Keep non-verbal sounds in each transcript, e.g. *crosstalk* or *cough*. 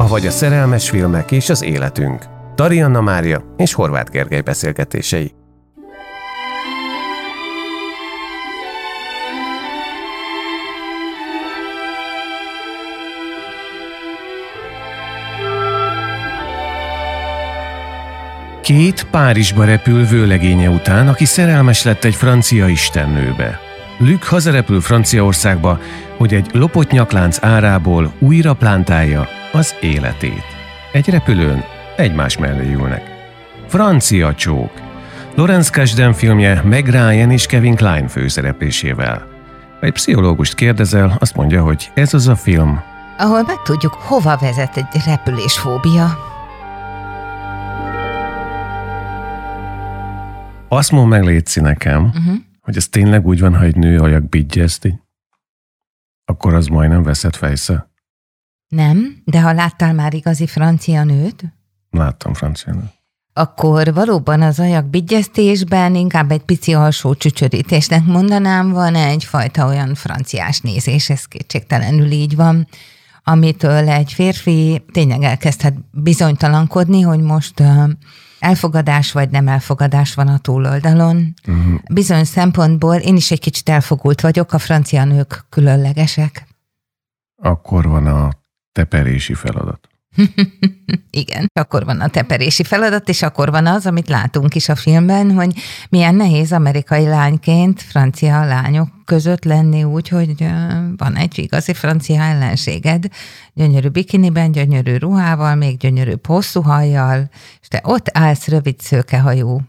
Avagy a szerelmes filmek és az életünk. Tarianna Mária és Horváth Gergely beszélgetései. Két Párizsba repül vőlegénye után, aki szerelmes lett egy francia istennőbe. Lük hazarepül Franciaországba, hogy egy lopott nyaklánc árából újra plántálja az életét. Egy repülőn egymás mellé ülnek. Francia csók. Lorenz Kasdan filmje Meg Ryan és Kevin Klein főszereplésével. Egy pszichológust kérdezel, azt mondja, hogy ez az a film, ahol megtudjuk, hova vezet egy repülésfóbia. Azt mond meg létszi nekem, uh-huh. hogy ez tényleg úgy van, ha egy nő ajak bigyezti, akkor az majdnem veszett fejsze. Nem, de ha láttál már igazi francia nőt? Láttam francia nőt. Akkor valóban az ajak bigyeztésben inkább egy pici alsó csücsörítésnek mondanám, van egyfajta olyan franciás nézés, ez kétségtelenül így van, amitől egy férfi tényleg elkezdhet bizonytalankodni, hogy most elfogadás vagy nem elfogadás van a túloldalon. Uh-huh. Bizonyos szempontból én is egy kicsit elfogult vagyok, a francia nők különlegesek. Akkor van a teperési feladat. *laughs* Igen, akkor van a teperési feladat, és akkor van az, amit látunk is a filmben, hogy milyen nehéz amerikai lányként francia lányok között lenni úgy, hogy van egy igazi francia ellenséged, gyönyörű bikiniben, gyönyörű ruhával, még gyönyörű hosszú hajjal, és te ott állsz rövid szőkehajú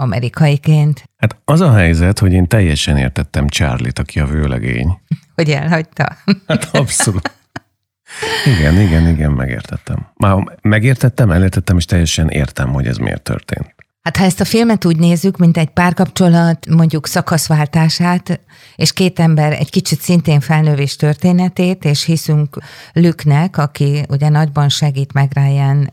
amerikaiként. Hát az a helyzet, hogy én teljesen értettem Charlie-t, aki a vőlegény. *laughs* Hogy elhagyta? Hát abszolút. Igen, igen, igen, megértettem. Már megértettem, elértettem, és teljesen értem, hogy ez miért történt. Hát ha ezt a filmet úgy nézzük, mint egy párkapcsolat mondjuk szakaszváltását, és két ember egy kicsit szintén felnővés történetét, és hiszünk Lüknek, aki ugye nagyban segít meg Ryan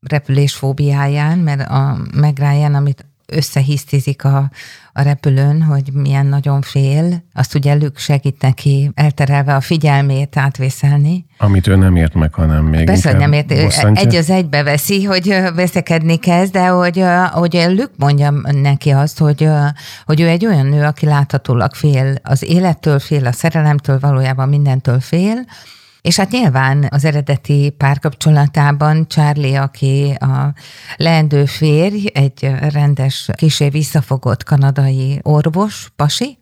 repülésfóbiáján, mert a meg amit összehisztizik a, a repülőn, hogy milyen nagyon fél, azt ugye Lük segít neki elterelve a figyelmét átvészelni. Amit ő nem ért meg, hanem még Persze, hogy nem ért, bosszantja. egy az egybe veszi, hogy veszekedni kezd, de hogy, hogy Lük mondja neki azt, hogy, hogy ő egy olyan nő, aki láthatólag fél az élettől, fél a szerelemtől, valójában mindentől fél, és hát nyilván az eredeti párkapcsolatában Charlie, aki a leendő férj, egy rendes, kisé visszafogott kanadai orvos, pasi,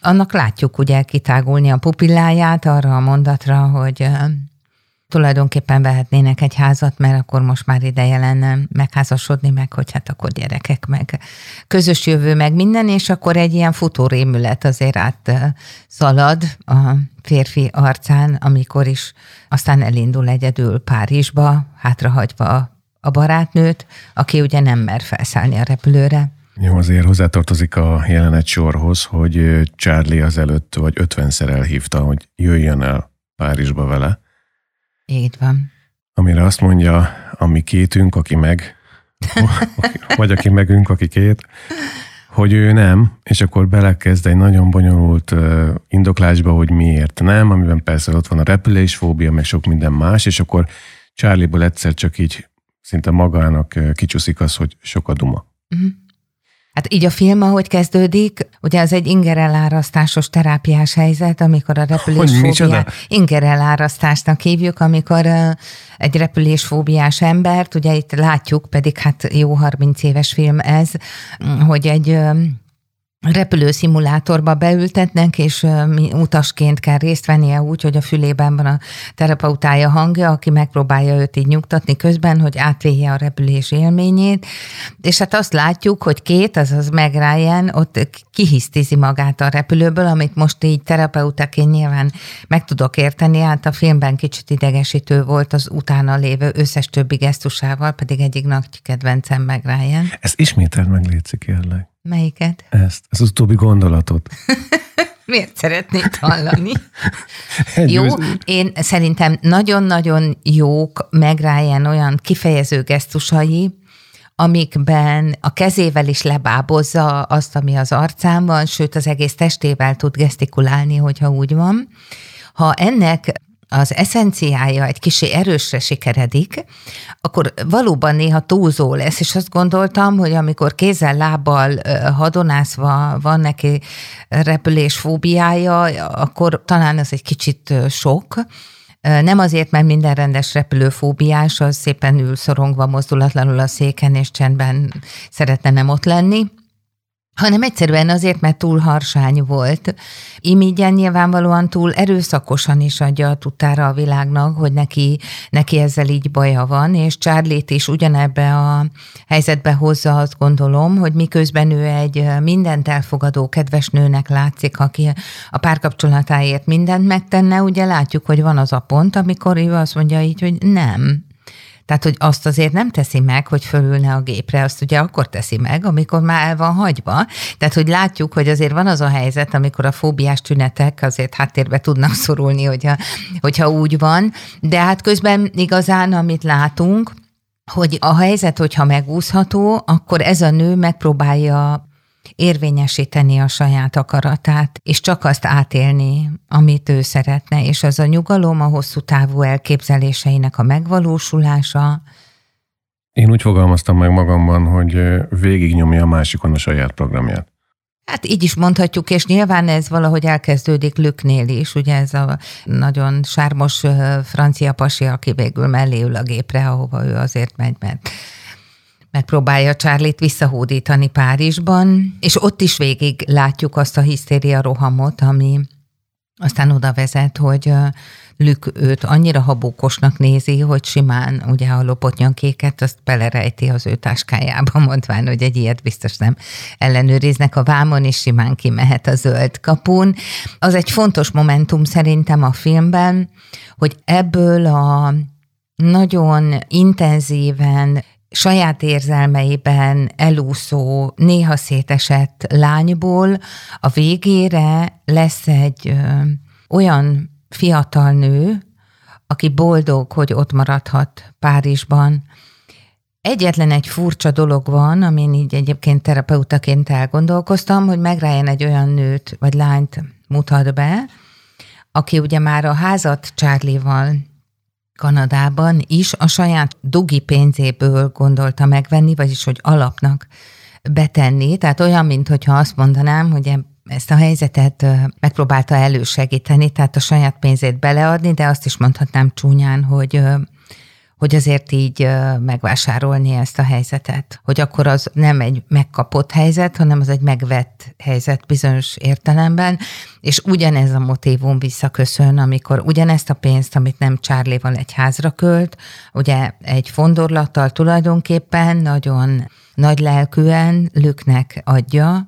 annak látjuk ugye kitágulni a pupilláját arra a mondatra, hogy tulajdonképpen vehetnének egy házat, mert akkor most már ideje lenne megházasodni, meg hogy hát akkor gyerekek, meg közös jövő, meg minden, és akkor egy ilyen futórémület azért át szalad a férfi arcán, amikor is aztán elindul egyedül Párizsba, hátrahagyva a barátnőt, aki ugye nem mer felszállni a repülőre. Jó, azért hozzátartozik a jelenet sorhoz, hogy Charlie az előtt vagy ötvenszer elhívta, hogy jöjjön el Párizsba vele, így van. Amire azt mondja, ami kétünk, aki meg, *laughs* vagy aki megünk, aki két, hogy ő nem, és akkor belekezd egy nagyon bonyolult uh, indoklásba, hogy miért nem, amiben persze ott van a repülésfóbia, meg sok minden más, és akkor Charlie-ból egyszer csak így szinte magának kicsúszik az, hogy sok a duma. Uh-huh. Hát így a film, ahogy kezdődik, ugye az egy ingerelárasztásos terápiás helyzet, amikor a repülésfóbiát ingerelárasztásnak hívjuk, amikor egy repülésfóbiás embert, ugye itt látjuk, pedig hát jó 30 éves film ez, hogy egy repülőszimulátorba beültetnek, és utasként kell részt vennie úgy, hogy a fülében van a terapeutája hangja, aki megpróbálja őt így nyugtatni közben, hogy átvégje a repülés élményét. És hát azt látjuk, hogy két, azaz meg Ryan, ott kihisztizi magát a repülőből, amit most így terapeutaként nyilván meg tudok érteni, hát a filmben kicsit idegesítő volt az utána lévő összes többi gesztusával, pedig egyik nagy kedvencem meg Ryan. Ezt ismételd meg, Léci, kérlek. Melyiket? Ezt, ez az utóbbi gondolatot. *laughs* Miért szeretnéd hallani? *laughs* Jó, én szerintem nagyon-nagyon jók meg Ryan olyan kifejező gesztusai, amikben a kezével is lebábozza azt, ami az arcán van, sőt az egész testével tud gesztikulálni, hogyha úgy van. Ha ennek az eszenciája egy kicsi erősre sikeredik, akkor valóban néha túlzó lesz, és azt gondoltam, hogy amikor kézzel, lábbal hadonászva van neki repülésfóbiája, akkor talán ez egy kicsit sok, nem azért, mert minden rendes repülőfóbiás, az szépen ül szorongva mozdulatlanul a széken, és csendben szeretne nem ott lenni, hanem egyszerűen azért, mert túl harsány volt. Imigyen nyilvánvalóan túl erőszakosan is adja a tudtára a világnak, hogy neki, neki ezzel így baja van, és Charlie-t is ugyanebbe a helyzetbe hozza, azt gondolom, hogy miközben ő egy mindent elfogadó, kedves nőnek látszik, aki a párkapcsolatáért mindent megtenne, ugye látjuk, hogy van az a pont, amikor ő azt mondja így, hogy nem, tehát, hogy azt azért nem teszi meg, hogy fölülne a gépre, azt ugye akkor teszi meg, amikor már el van hagyva. Tehát, hogy látjuk, hogy azért van az a helyzet, amikor a fóbiás tünetek azért háttérbe tudnak szorulni, hogyha, hogyha úgy van. De hát közben igazán, amit látunk, hogy a helyzet, hogyha megúszható, akkor ez a nő megpróbálja érvényesíteni a saját akaratát, és csak azt átélni, amit ő szeretne, és az a nyugalom, a hosszú távú elképzeléseinek a megvalósulása. Én úgy fogalmaztam meg magamban, hogy végignyomja a másikon a saját programját. Hát így is mondhatjuk, és nyilván ez valahogy elkezdődik Lüknél is, ugye ez a nagyon sármos francia pasi, aki végül mellé ül a gépre, ahova ő azért megy, mert megpróbálja Charlie-t visszahódítani Párizsban, és ott is végig látjuk azt a hisztéria rohamot, ami aztán oda vezet, hogy Lük őt annyira habókosnak nézi, hogy simán ugye a lopott nyankéket azt belerejti az ő táskájába, *laughs* mondván, hogy egy ilyet biztos nem ellenőriznek a vámon, és simán kimehet a zöld kapun. Az egy fontos momentum szerintem a filmben, hogy ebből a nagyon intenzíven saját érzelmeiben elúszó, néha szétesett lányból a végére lesz egy ö, olyan fiatal nő, aki boldog, hogy ott maradhat Párizsban. Egyetlen egy furcsa dolog van, amin így egyébként terapeutaként elgondolkoztam, hogy megrájön egy olyan nőt vagy lányt mutat be, aki ugye már a házat Charlie-val Kanadában is a saját dugi pénzéből gondolta megvenni, vagyis hogy alapnak betenni. Tehát olyan, mintha azt mondanám, hogy ezt a helyzetet megpróbálta elősegíteni, tehát a saját pénzét beleadni, de azt is mondhatnám csúnyán, hogy hogy azért így megvásárolni ezt a helyzetet. Hogy akkor az nem egy megkapott helyzet, hanem az egy megvett helyzet bizonyos értelemben, és ugyanez a motivum visszaköszön, amikor ugyanezt a pénzt, amit nem Csárléval egy házra költ, ugye egy fondorlattal tulajdonképpen nagyon nagy lelkűen Lüknek adja,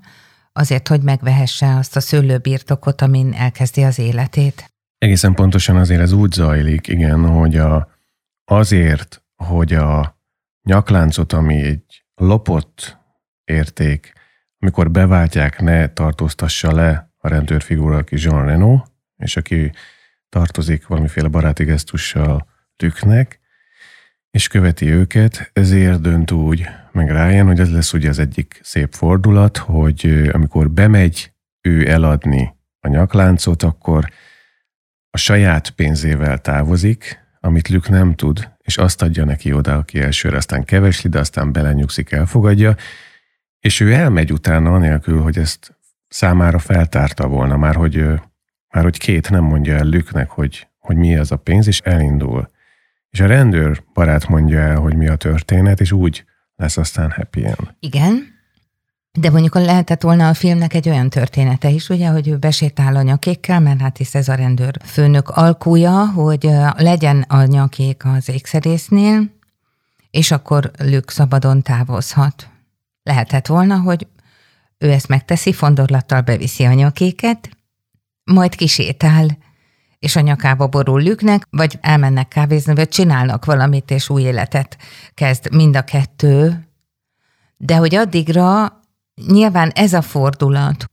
azért, hogy megvehesse azt a szőlőbirtokot, amin elkezdi az életét. Egészen pontosan azért ez úgy zajlik, igen, hogy a azért, hogy a nyakláncot, ami egy lopott érték, amikor beváltják, ne tartóztassa le a rendőrfigura, aki Jean Reno, és aki tartozik valamiféle baráti gesztussal tüknek, és követi őket, ezért dönt úgy meg Ryan, hogy ez lesz ugye az egyik szép fordulat, hogy amikor bemegy ő eladni a nyakláncot, akkor a saját pénzével távozik, amit Lük nem tud, és azt adja neki oda, aki elsőre aztán kevesli, de aztán belenyugszik, elfogadja, És ő elmegy utána, anélkül, hogy ezt számára feltárta volna, már hogy, már hogy két nem mondja el Lüknek, hogy, hogy mi az a pénz, és elindul. És a rendőr barát mondja el, hogy mi a történet, és úgy lesz aztán happy end. Igen, de mondjuk lehetett volna a filmnek egy olyan története is, ugye, hogy ő besétál a nyakékkel, mert hát hisz ez a rendőr főnök alkúja, hogy legyen a nyakék az ékszerésznél, és akkor Lük szabadon távozhat. Lehetett volna, hogy ő ezt megteszi, fondorlattal beviszi a nyakéket, majd kisétál, és a nyakába borul Lüknek, vagy elmennek kávézni, vagy csinálnak valamit, és új életet kezd mind a kettő. De hogy addigra nyilván ez a fordulat,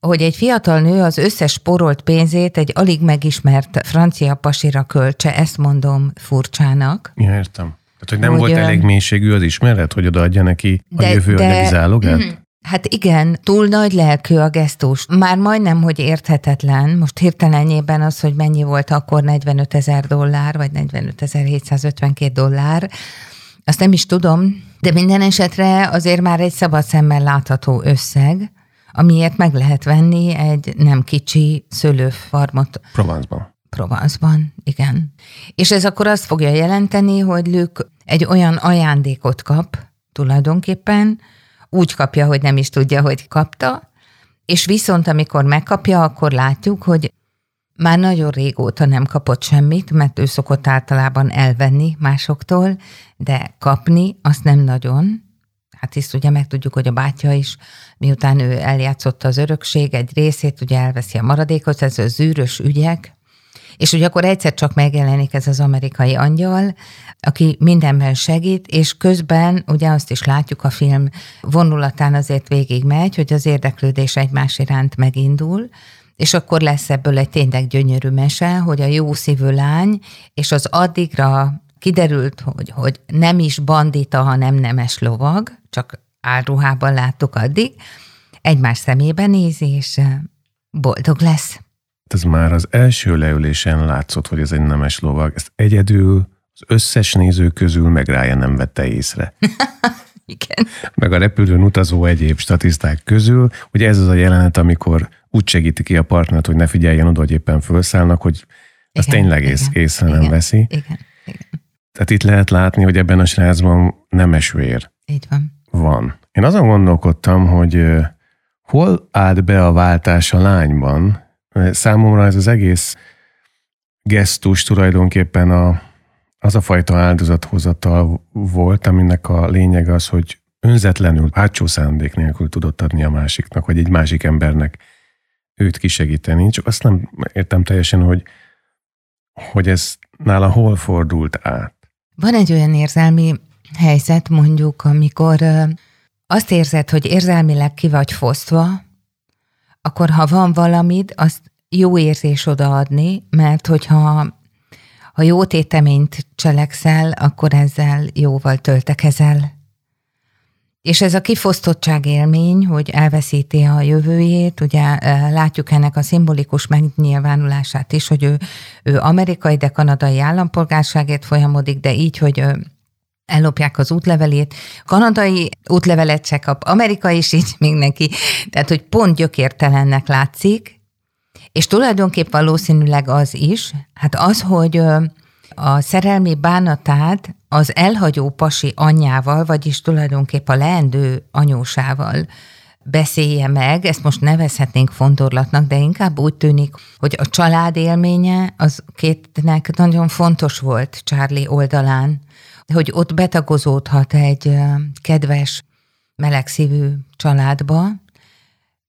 hogy egy fiatal nő az összes porolt pénzét egy alig megismert francia pasira költse, ezt mondom furcsának. Ja, értem. Tehát, hogy nem hogy, volt elég mélységű az ismeret, hogy odaadja neki a de, jövő de, zálogát? Mm, Hát igen, túl nagy lelkű a gesztus. Már majdnem, hogy érthetetlen. Most hirtelenjében az, hogy mennyi volt akkor 45 ezer dollár, vagy 45 ezer 752 dollár, azt nem is tudom, de minden esetre azért már egy szabad szemmel látható összeg, amiért meg lehet venni egy nem kicsi szőlőfarmot. Provence-ban. Provence-ban, igen. És ez akkor azt fogja jelenteni, hogy Lük egy olyan ajándékot kap tulajdonképpen, úgy kapja, hogy nem is tudja, hogy kapta, és viszont amikor megkapja, akkor látjuk, hogy már nagyon régóta nem kapott semmit, mert ő szokott általában elvenni másoktól, de kapni azt nem nagyon. Hát hisz ugye megtudjuk, hogy a bátyja is, miután ő eljátszotta az örökség egy részét, ugye elveszi a maradékot, ez a zűrös ügyek, és ugye akkor egyszer csak megjelenik ez az amerikai angyal, aki mindenben segít, és közben ugye azt is látjuk a film vonulatán azért végig megy, hogy az érdeklődés egymás iránt megindul, és akkor lesz ebből egy tényleg gyönyörű mese, hogy a jó szívű lány, és az addigra kiderült, hogy, hogy nem is bandita, hanem nemes lovag, csak álruhában láttuk addig, egymás szemébe nézi, és boldog lesz. Ez már az első leülésen látszott, hogy ez egy nemes lovag. Ezt egyedül az összes néző közül meg rája nem vette észre. *laughs* Igen. Meg a repülőn utazó egyéb statiszták közül, hogy ez az a jelenet, amikor úgy segíti ki a partnert, hogy ne figyeljen oda, hogy éppen felszállnak, hogy az tényleg ész, igen, észre igen, nem veszi. Igen, igen. Tehát itt lehet látni, hogy ebben a srácban nemes vér. Így van. Van. Én azon gondolkodtam, hogy hol állt be a váltás a lányban, Számomra ez az egész gesztus tulajdonképpen a, az a fajta áldozathozatal volt, aminek a lényeg az, hogy önzetlenül, hátsó szándék nélkül tudott adni a másiknak, vagy egy másik embernek őt kisegíteni. Csak azt nem értem teljesen, hogy, hogy ez nála hol fordult át. Van egy olyan érzelmi helyzet, mondjuk, amikor azt érzed, hogy érzelmileg ki vagy fosztva, akkor ha van valamit, azt jó érzés odaadni, mert hogyha ha jó téteményt cselekszel, akkor ezzel jóval töltekezel. És ez a kifosztottság élmény, hogy elveszíti a jövőjét, ugye e, látjuk ennek a szimbolikus megnyilvánulását is, hogy ő, ő amerikai, de kanadai állampolgárságért folyamodik, de így, hogy ellopják az útlevelét, kanadai útlevelet se kap, amerikai is így még neki, tehát hogy pont gyökértelennek látszik, és tulajdonképp valószínűleg az is, hát az, hogy a szerelmi bánatát az elhagyó pasi anyjával, vagyis tulajdonképp a leendő anyósával beszélje meg, ezt most nevezhetnénk fondorlatnak, de inkább úgy tűnik, hogy a család élménye az kétnek nagyon fontos volt Charlie oldalán, hogy ott betagozódhat egy kedves, melegszívű családba,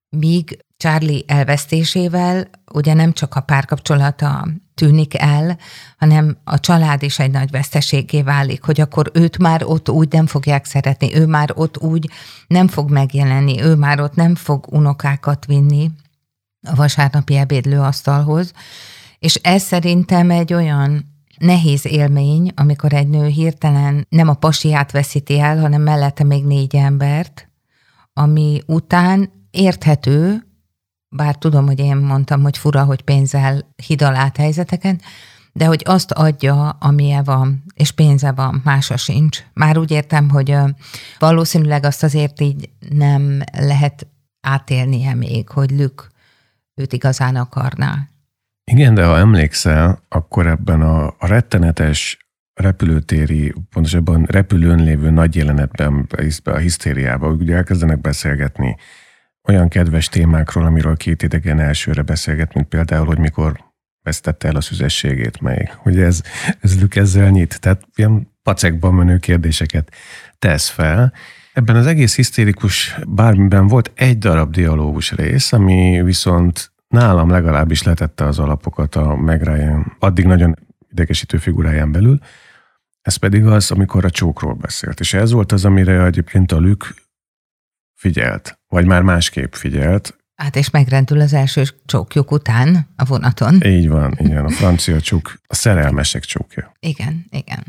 míg Charlie elvesztésével ugye nem csak a párkapcsolata tűnik el, hanem a család is egy nagy veszteségé válik, hogy akkor őt már ott úgy nem fogják szeretni, ő már ott úgy nem fog megjelenni, ő már ott nem fog unokákat vinni a vasárnapi ebédlőasztalhoz, és ez szerintem egy olyan nehéz élmény, amikor egy nő hirtelen nem a pasiát veszíti el, hanem mellette még négy embert, ami után érthető, bár tudom, hogy én mondtam, hogy fura, hogy pénzzel hidal át helyzeteken, de hogy azt adja, amilyen van, és pénze van, mása sincs. Már úgy értem, hogy valószínűleg azt azért így nem lehet átélnie még, hogy Lük őt igazán akarná. Igen, de ha emlékszel, akkor ebben a, a rettenetes repülőtéri, pontosabban repülőn lévő nagy jelenetben, a hisztériában, ugye elkezdenek beszélgetni olyan kedves témákról, amiről két idegen elsőre beszélget, mint például, hogy mikor vesztette el a szüzességét, melyik. Hogy ez, ez Lük ezzel nyit. Tehát ilyen pacekban menő kérdéseket tesz fel. Ebben az egész hisztérikus bármiben volt egy darab dialógus rész, ami viszont nálam legalábbis letette az alapokat a Meg Ryan addig nagyon idegesítő figuráján belül, ez pedig az, amikor a csókról beszélt. És ez volt az, amire egyébként a Lük figyelt, vagy már másképp figyelt. Hát és megrendül az első csókjuk után a vonaton. Így van, igen, a francia csók, a szerelmesek csókja. Igen, igen.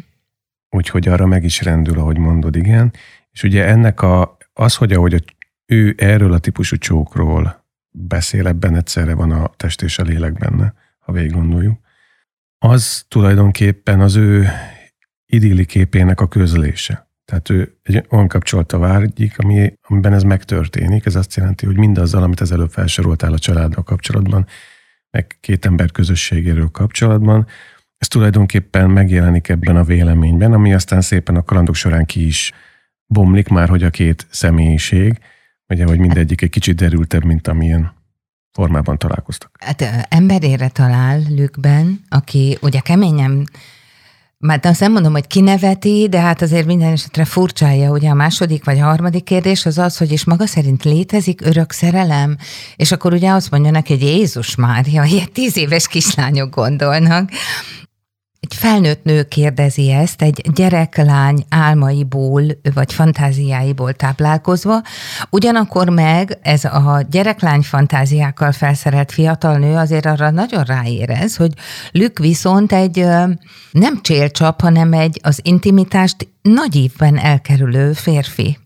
Úgyhogy arra meg is rendül, ahogy mondod, igen. És ugye ennek a, az, hogy ahogy a, ő erről a típusú csókról beszél, ebben egyszerre van a test és a lélek benne, ha végig gondoljuk, az tulajdonképpen az ő idilli képének a közlése. Tehát ő egy olyan kapcsolata vágyik, ami, amiben ez megtörténik. Ez azt jelenti, hogy mindazzal, amit az előbb felsoroltál a családdal kapcsolatban, meg két ember közösségéről kapcsolatban, ez tulajdonképpen megjelenik ebben a véleményben, ami aztán szépen a kalandok során ki is bomlik már, hogy a két személyiség, ugye, hogy mindegyik egy kicsit derültebb, mint amilyen formában találkoztak. Hát emberére talál Lükben, aki ugye keményen már azt nem mondom, hogy kineveti, de hát azért minden esetre furcsája, ugye a második vagy a harmadik kérdés az az, hogy is maga szerint létezik örök szerelem, és akkor ugye azt mondja neki, hogy Jézus Mária, *laughs* ilyen tíz éves kislányok gondolnak, egy felnőtt nő kérdezi ezt, egy gyereklány álmaiból vagy fantáziáiból táplálkozva, ugyanakkor meg ez a gyereklány fantáziákkal felszerelt fiatal nő azért arra nagyon ráérez, hogy Lük viszont egy nem csélcsap, hanem egy az intimitást nagy évben elkerülő férfi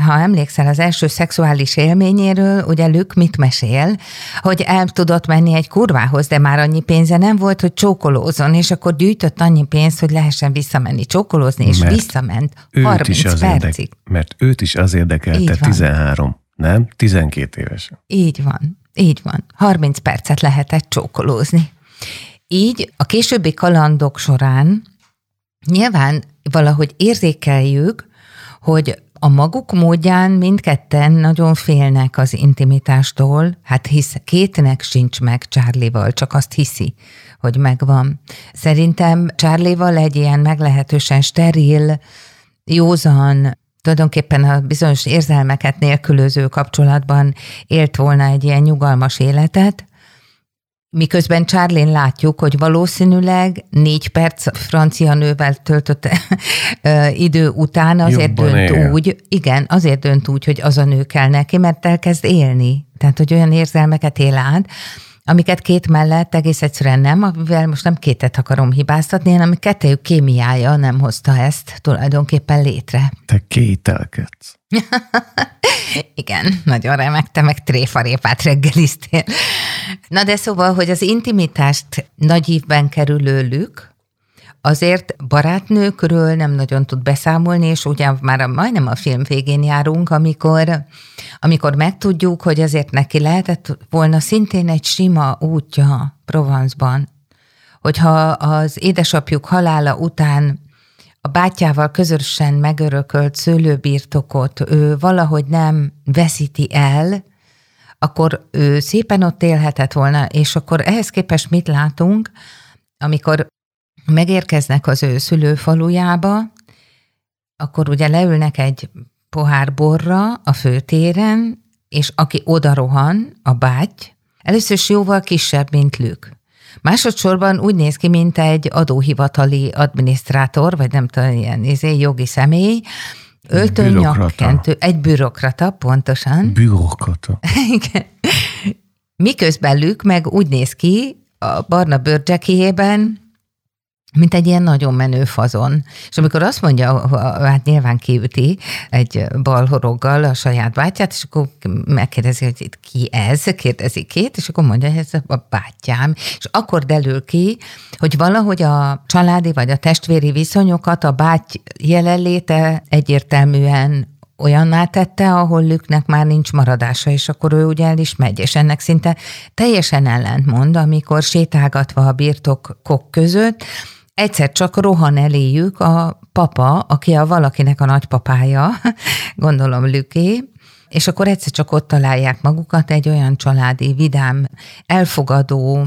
ha emlékszel az első szexuális élményéről, ugye Lük mit mesél, hogy el tudott menni egy kurvához, de már annyi pénze nem volt, hogy csókolózon, és akkor gyűjtött annyi pénzt, hogy lehessen visszamenni csókolózni, és mert visszament 30 is az percig. Érdek, mert őt is az érdekelte 13, nem? 12 évesen. Így van, így van. 30 percet lehetett csókolózni. Így a későbbi kalandok során nyilván valahogy érzékeljük, hogy a maguk módján mindketten nagyon félnek az intimitástól, hát hisz kétnek sincs meg Csárlival, csak azt hiszi, hogy megvan. Szerintem Csárlival egy ilyen meglehetősen steril, józan, tulajdonképpen a bizonyos érzelmeket nélkülöző kapcsolatban élt volna egy ilyen nyugalmas életet, Miközben Charlene látjuk, hogy valószínűleg négy perc francia nővel töltött *laughs* idő után azért Jobban dönt él. úgy, igen, azért dönt úgy, hogy az a nő kell neki, mert elkezd élni. Tehát, hogy olyan érzelmeket él át, amiket két mellett egész egyszerűen nem, amivel most nem kétet akarom hibáztatni, hanem kettőjük kémiája nem hozta ezt tulajdonképpen létre. Te kételkedsz. *laughs* Igen, nagyon remek, te meg tréfarépát reggeliztél. Na de szóval, hogy az intimitást nagy ívben kerülőlük, azért barátnőkről nem nagyon tud beszámolni, és ugye már majdnem a film végén járunk, amikor, amikor megtudjuk, hogy azért neki lehetett volna szintén egy sima útja Provence-ban, hogyha az édesapjuk halála után a bátyával közösen megörökölt szőlőbirtokot ő valahogy nem veszíti el, akkor ő szépen ott élhetett volna, és akkor ehhez képest mit látunk, amikor megérkeznek az ő szülőfalujába, akkor ugye leülnek egy pohár borra a főtéren, és aki oda rohan, a báty, először is jóval kisebb, mint Lük. Másodszorban úgy néz ki, mint egy adóhivatali adminisztrátor, vagy nem tudom, ilyen izé, jogi személy, öltőnyakkentő, egy bürokrata, pontosan. Bürokrata. *laughs* Igen. Miközben Lük meg úgy néz ki, a barna bőrcsekéjében, mint egy ilyen nagyon menő fazon. És amikor azt mondja, hát nyilván kiüti egy balhoroggal a saját bátyát, és akkor megkérdezi, hogy itt ki ez, kérdezi két, és akkor mondja, hogy ez a bátyám. És akkor derül ki, hogy valahogy a családi vagy a testvéri viszonyokat a báty jelenléte egyértelműen olyanná tette, ahol Lüknek már nincs maradása, és akkor ő ugye el is megy, és ennek szinte teljesen ellentmond, amikor sétálgatva a birtokok között, egyszer csak rohan eléjük a papa, aki a valakinek a nagypapája, *laughs* gondolom Lüké, és akkor egyszer csak ott találják magukat egy olyan családi, vidám, elfogadó,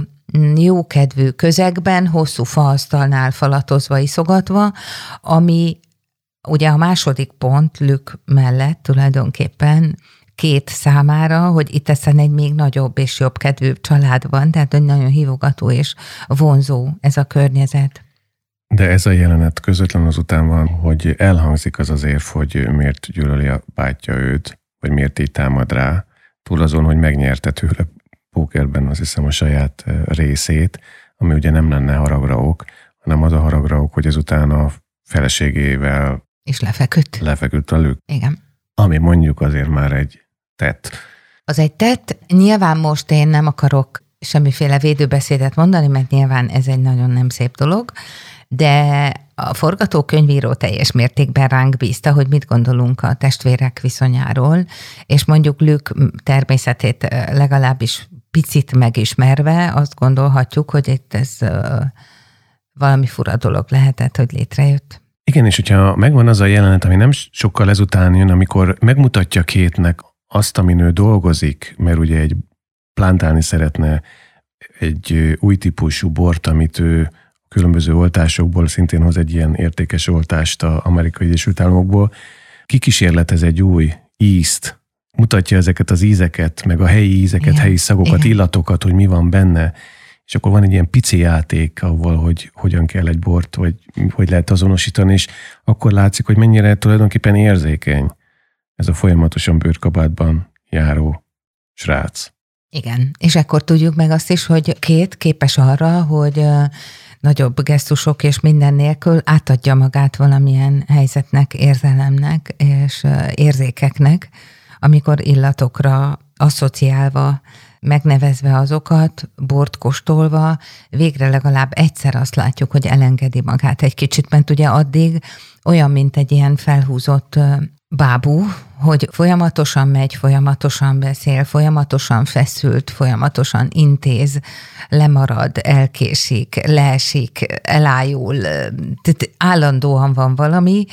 jókedvű közegben, hosszú faasztalnál falatozva, iszogatva, ami ugye a második pont Lük mellett tulajdonképpen két számára, hogy itt ezen egy még nagyobb és jobb kedvű család van, tehát nagyon hívogató és vonzó ez a környezet. De ez a jelenet közvetlen azután van, hogy elhangzik az az érv, hogy miért gyűlöli a bátyja őt, vagy miért így támad rá, túl azon, hogy megnyerte tőle pókerben azt hiszem a saját részét, ami ugye nem lenne haragra ok, hanem az a haragra ok, hogy ezután a feleségével és lefeküdt. Lefeküdt a lük. Igen. Ami mondjuk azért már egy tett. Az egy tett. Nyilván most én nem akarok semmiféle védőbeszédet mondani, mert nyilván ez egy nagyon nem szép dolog, de a forgatókönyvíró teljes mértékben ránk bízta, hogy mit gondolunk a testvérek viszonyáról, és mondjuk Lük természetét legalábbis picit megismerve azt gondolhatjuk, hogy itt ez valami fura dolog lehetett, hogy létrejött. Igen, és hogyha megvan az a jelenet, ami nem sokkal ezután jön, amikor megmutatja kétnek azt, amin ő dolgozik, mert ugye egy plántálni szeretne egy új típusú bort, amit ő különböző oltásokból szintén hoz egy ilyen értékes oltást az Amerikai Egyesült Államokból. Kikísérletez egy új ízt, mutatja ezeket az ízeket, meg a helyi ízeket, Igen. helyi szagokat, Igen. illatokat, hogy mi van benne, és akkor van egy ilyen pici játék, ahol hogy hogyan kell egy bort, vagy hogy lehet azonosítani, és akkor látszik, hogy mennyire tulajdonképpen érzékeny ez a folyamatosan bőrkabátban járó srác. Igen, és akkor tudjuk meg azt is, hogy két képes arra, hogy nagyobb gesztusok és minden nélkül átadja magát valamilyen helyzetnek, érzelemnek és érzékeknek, amikor illatokra asszociálva megnevezve azokat, bort kóstolva, végre legalább egyszer azt látjuk, hogy elengedi magát egy kicsit, mert ugye addig olyan, mint egy ilyen felhúzott bábú, hogy folyamatosan megy, folyamatosan beszél, folyamatosan feszült, folyamatosan intéz, lemarad, elkésik, leesik, elájul, tehát állandóan van valami,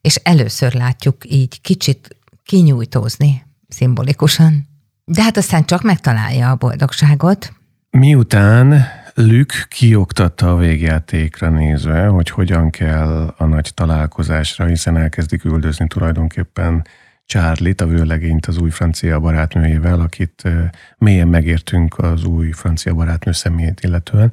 és először látjuk így kicsit kinyújtózni szimbolikusan. De hát aztán csak megtalálja a boldogságot. Miután Lük kioktatta a végjátékra nézve, hogy hogyan kell a nagy találkozásra, hiszen elkezdik üldözni tulajdonképpen Charlie-t, a vőlegényt az új francia barátnőjével, akit mélyen megértünk az új francia barátnő személyét illetően.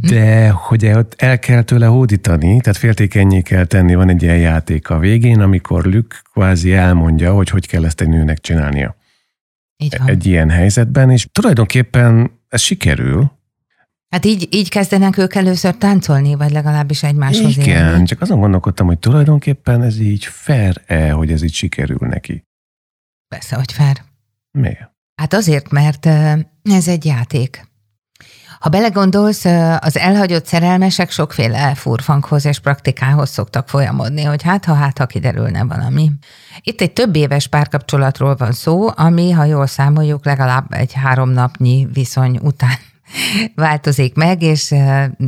De hogy el kell tőle hódítani, tehát féltékenyé kell tenni, van egy ilyen játék a végén, amikor Lük kvázi elmondja, hogy hogy kell ezt egy nőnek csinálnia. Így van. egy ilyen helyzetben, és tulajdonképpen ez sikerül. Hát így, így kezdenek ők először táncolni, vagy legalábbis egymáshoz Igen, élni. csak azon gondolkodtam, hogy tulajdonképpen ez így fair-e, hogy ez így sikerül neki. Persze, hogy fair. Miért? Hát azért, mert ez egy játék. Ha belegondolsz, az elhagyott szerelmesek sokféle furfankhoz és praktikához szoktak folyamodni, hogy hát ha hát ha kiderülne valami. Itt egy több éves párkapcsolatról van szó, ami, ha jól számoljuk, legalább egy három napnyi viszony után változik meg, és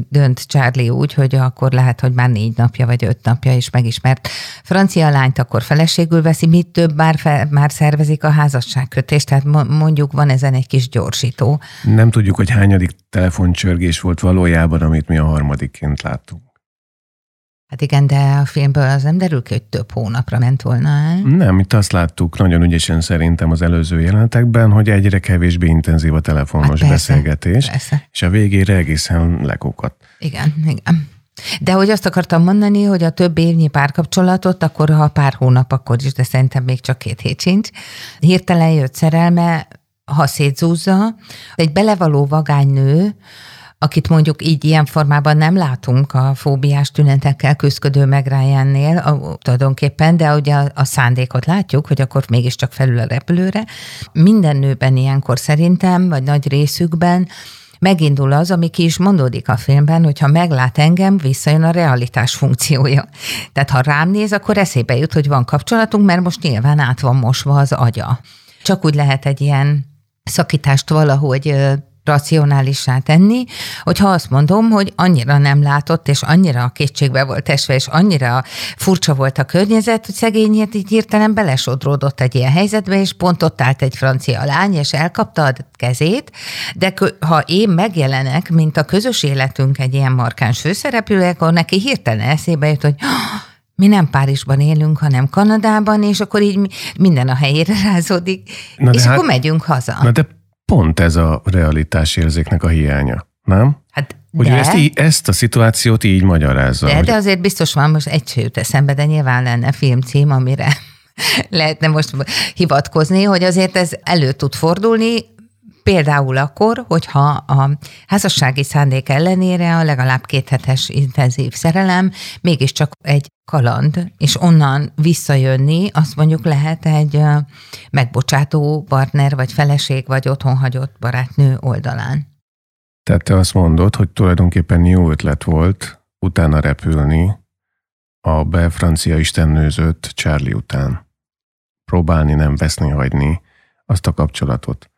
dönt Charlie úgy, hogy akkor lehet, hogy már négy napja vagy öt napja is megismert francia lányt, akkor feleségül veszi, mit több már, fel, már szervezik a házasságkötést, tehát mondjuk van ezen egy kis gyorsító. Nem tudjuk, hogy hányadik telefoncsörgés volt valójában, amit mi a harmadikként láttunk. Hát igen, de a filmből az nem derül ki, hogy több hónapra ment volna el. Nem, itt azt láttuk nagyon ügyesen szerintem az előző jelenetekben, hogy egyre kevésbé intenzív a telefonos hát persze, beszélgetés, persze. és a végére egészen lekokat. Igen, igen. De hogy azt akartam mondani, hogy a több évnyi párkapcsolatot, akkor ha pár hónap, akkor is, de szerintem még csak két hét sincs. Hirtelen jött szerelme, ha szétzúzza, egy belevaló vagánynő, akit mondjuk így ilyen formában nem látunk a fóbiás tünetekkel küzdködő meg Ryan-nél, tulajdonképpen, de ugye a, a szándékot látjuk, hogy akkor mégiscsak felül a repülőre. Minden nőben ilyenkor szerintem, vagy nagy részükben megindul az, ami ki is mondódik a filmben, hogyha meglát engem, visszajön a realitás funkciója. Tehát ha rám néz, akkor eszébe jut, hogy van kapcsolatunk, mert most nyilván át van mosva az agya. Csak úgy lehet egy ilyen szakítást valahogy racionálissá tenni, hogyha azt mondom, hogy annyira nem látott, és annyira a kétségbe volt esve, és annyira furcsa volt a környezet, hogy szegényét így hirtelen belesodródott egy ilyen helyzetbe, és pont ott állt egy francia lány, és elkapta a kezét, de ha én megjelenek, mint a közös életünk egy ilyen markáns főszereplő, akkor neki hirtelen eszébe jut, hogy mi nem Párizsban élünk, hanem Kanadában, és akkor így minden a helyére rázódik, na és hát, akkor megyünk haza. Na de pont ez a érzéknek a hiánya, nem? Hát hogy de, ezt, így, ezt a szituációt így magyarázza. De, hogy... de azért biztos van, most egy jut eszembe, de nyilván lenne filmcím, amire *laughs* lehetne most hivatkozni, hogy azért ez elő tud fordulni, Például akkor, hogyha a házassági szándék ellenére a legalább kéthetes intenzív szerelem mégiscsak egy kaland, és onnan visszajönni, azt mondjuk lehet egy megbocsátó partner, vagy feleség, vagy otthonhagyott barátnő oldalán. Tehát te azt mondod, hogy tulajdonképpen jó ötlet volt utána repülni a belfrancia istennőzött Charlie után. Próbálni nem veszni hagyni azt a kapcsolatot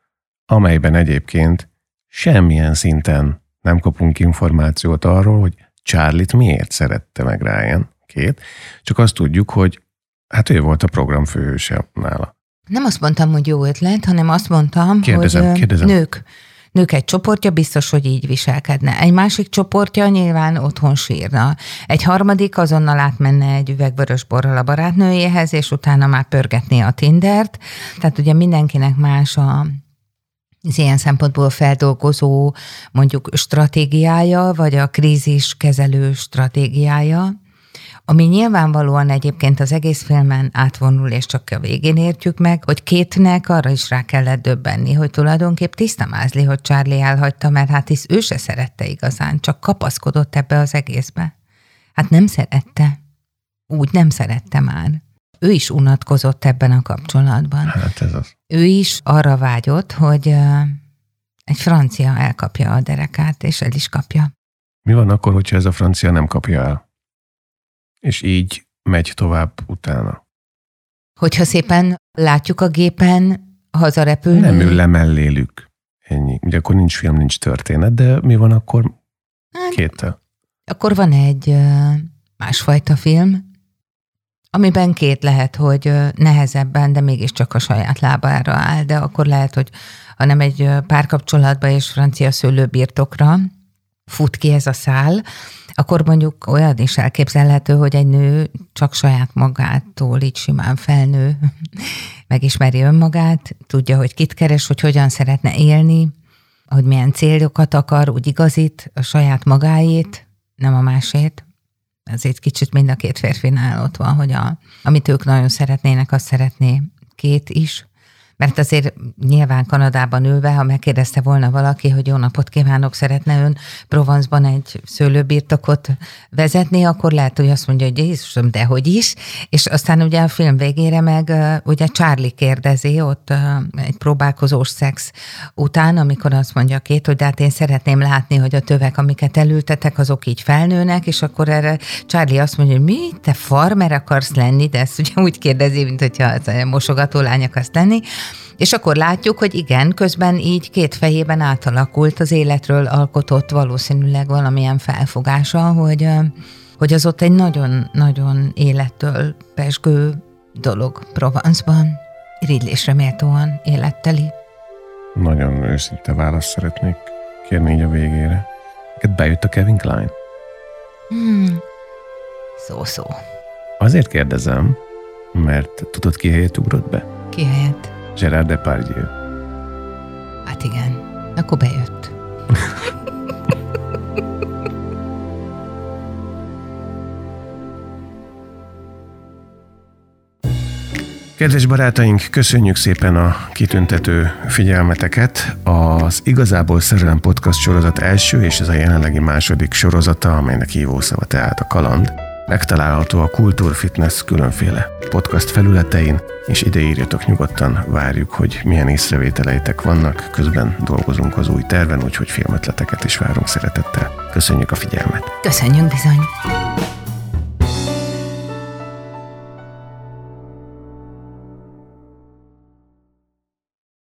amelyben egyébként semmilyen szinten nem kapunk információt arról, hogy Charlie-t miért szerette meg Ryan, két, csak azt tudjuk, hogy hát ő volt a program főhőse nála. Nem azt mondtam, hogy jó ötlet, hanem azt mondtam, kérdezem, hogy kérdezem. nők, nők egy csoportja biztos, hogy így viselkedne. Egy másik csoportja nyilván otthon sírna. Egy harmadik azonnal átmenne egy üvegvörös borral a barátnőjéhez, és utána már pörgetné a Tindert. Tehát ugye mindenkinek más a, az ilyen szempontból feldolgozó mondjuk stratégiája, vagy a krízis kezelő stratégiája, ami nyilvánvalóan egyébként az egész filmen átvonul, és csak a végén értjük meg, hogy kétnek arra is rá kellett döbbenni, hogy tulajdonképp tiszta mázli, hogy Charlie elhagyta, mert hát hisz ő se szerette igazán, csak kapaszkodott ebbe az egészbe. Hát nem szerette. Úgy nem szerette már ő is unatkozott ebben a kapcsolatban. Hát ez az. Ő is arra vágyott, hogy egy francia elkapja a derekát, és el is kapja. Mi van akkor, hogyha ez a francia nem kapja el? És így megy tovább utána. Hogyha szépen látjuk a gépen hazarepülni. Nem ül le mellélük. Ennyi. Ugye akkor nincs film, nincs történet, de mi van akkor hát, kéttel? Akkor van egy másfajta film, amiben két lehet, hogy nehezebben, de mégiscsak a saját lábára áll, de akkor lehet, hogy ha nem egy párkapcsolatba és francia szőlőbirtokra fut ki ez a szál, akkor mondjuk olyan is elképzelhető, hogy egy nő csak saját magától így simán felnő, *laughs* megismeri önmagát, tudja, hogy kit keres, hogy hogyan szeretne élni, hogy milyen célokat akar, úgy igazít a saját magáét, nem a másét azért kicsit mind a két férfinál ott van, hogy a, amit ők nagyon szeretnének, azt szeretné két is. Mert azért nyilván Kanadában ülve, ha megkérdezte volna valaki, hogy jó napot kívánok, szeretne ön Provence-ban egy szőlőbirtokot vezetni, akkor lehet, hogy azt mondja, hogy Jézusom, de hogy is. És aztán ugye a film végére meg ugye Charlie kérdezi ott egy próbálkozós szex után, amikor azt mondja két, hogy de hát én szeretném látni, hogy a tövek, amiket elültetek, azok így felnőnek, és akkor erre Charlie azt mondja, hogy mi, te farmer akarsz lenni, de ezt ugye úgy kérdezi, mint hogyha mosogató lány akarsz lenni, és akkor látjuk, hogy igen, közben így két fejében átalakult az életről alkotott valószínűleg valamilyen felfogása, hogy, hogy az ott egy nagyon-nagyon élettől pesgő dolog Provence-ban, irigylésre méltóan életteli. Nagyon őszinte választ szeretnék kérni így a végére. Neked bejött a Kevin Klein? Hmm. Szó-szó. Azért kérdezem, mert tudod ki helyett ugrott be? Ki helyett? Gerard Depardieu. Hát igen, akkor bejött. Kedves barátaink, köszönjük szépen a kitüntető figyelmeteket. Az Igazából Szerelem Podcast sorozat első és ez a jelenlegi második sorozata, amelynek hívószava tehát a kaland. Megtalálható a Kultúrfitness különféle podcast felületein, és ide írjatok nyugodtan, várjuk, hogy milyen észrevételeitek vannak, közben dolgozunk az új terven, úgyhogy filmötleteket is várunk szeretettel. Köszönjük a figyelmet! Köszönjük bizony!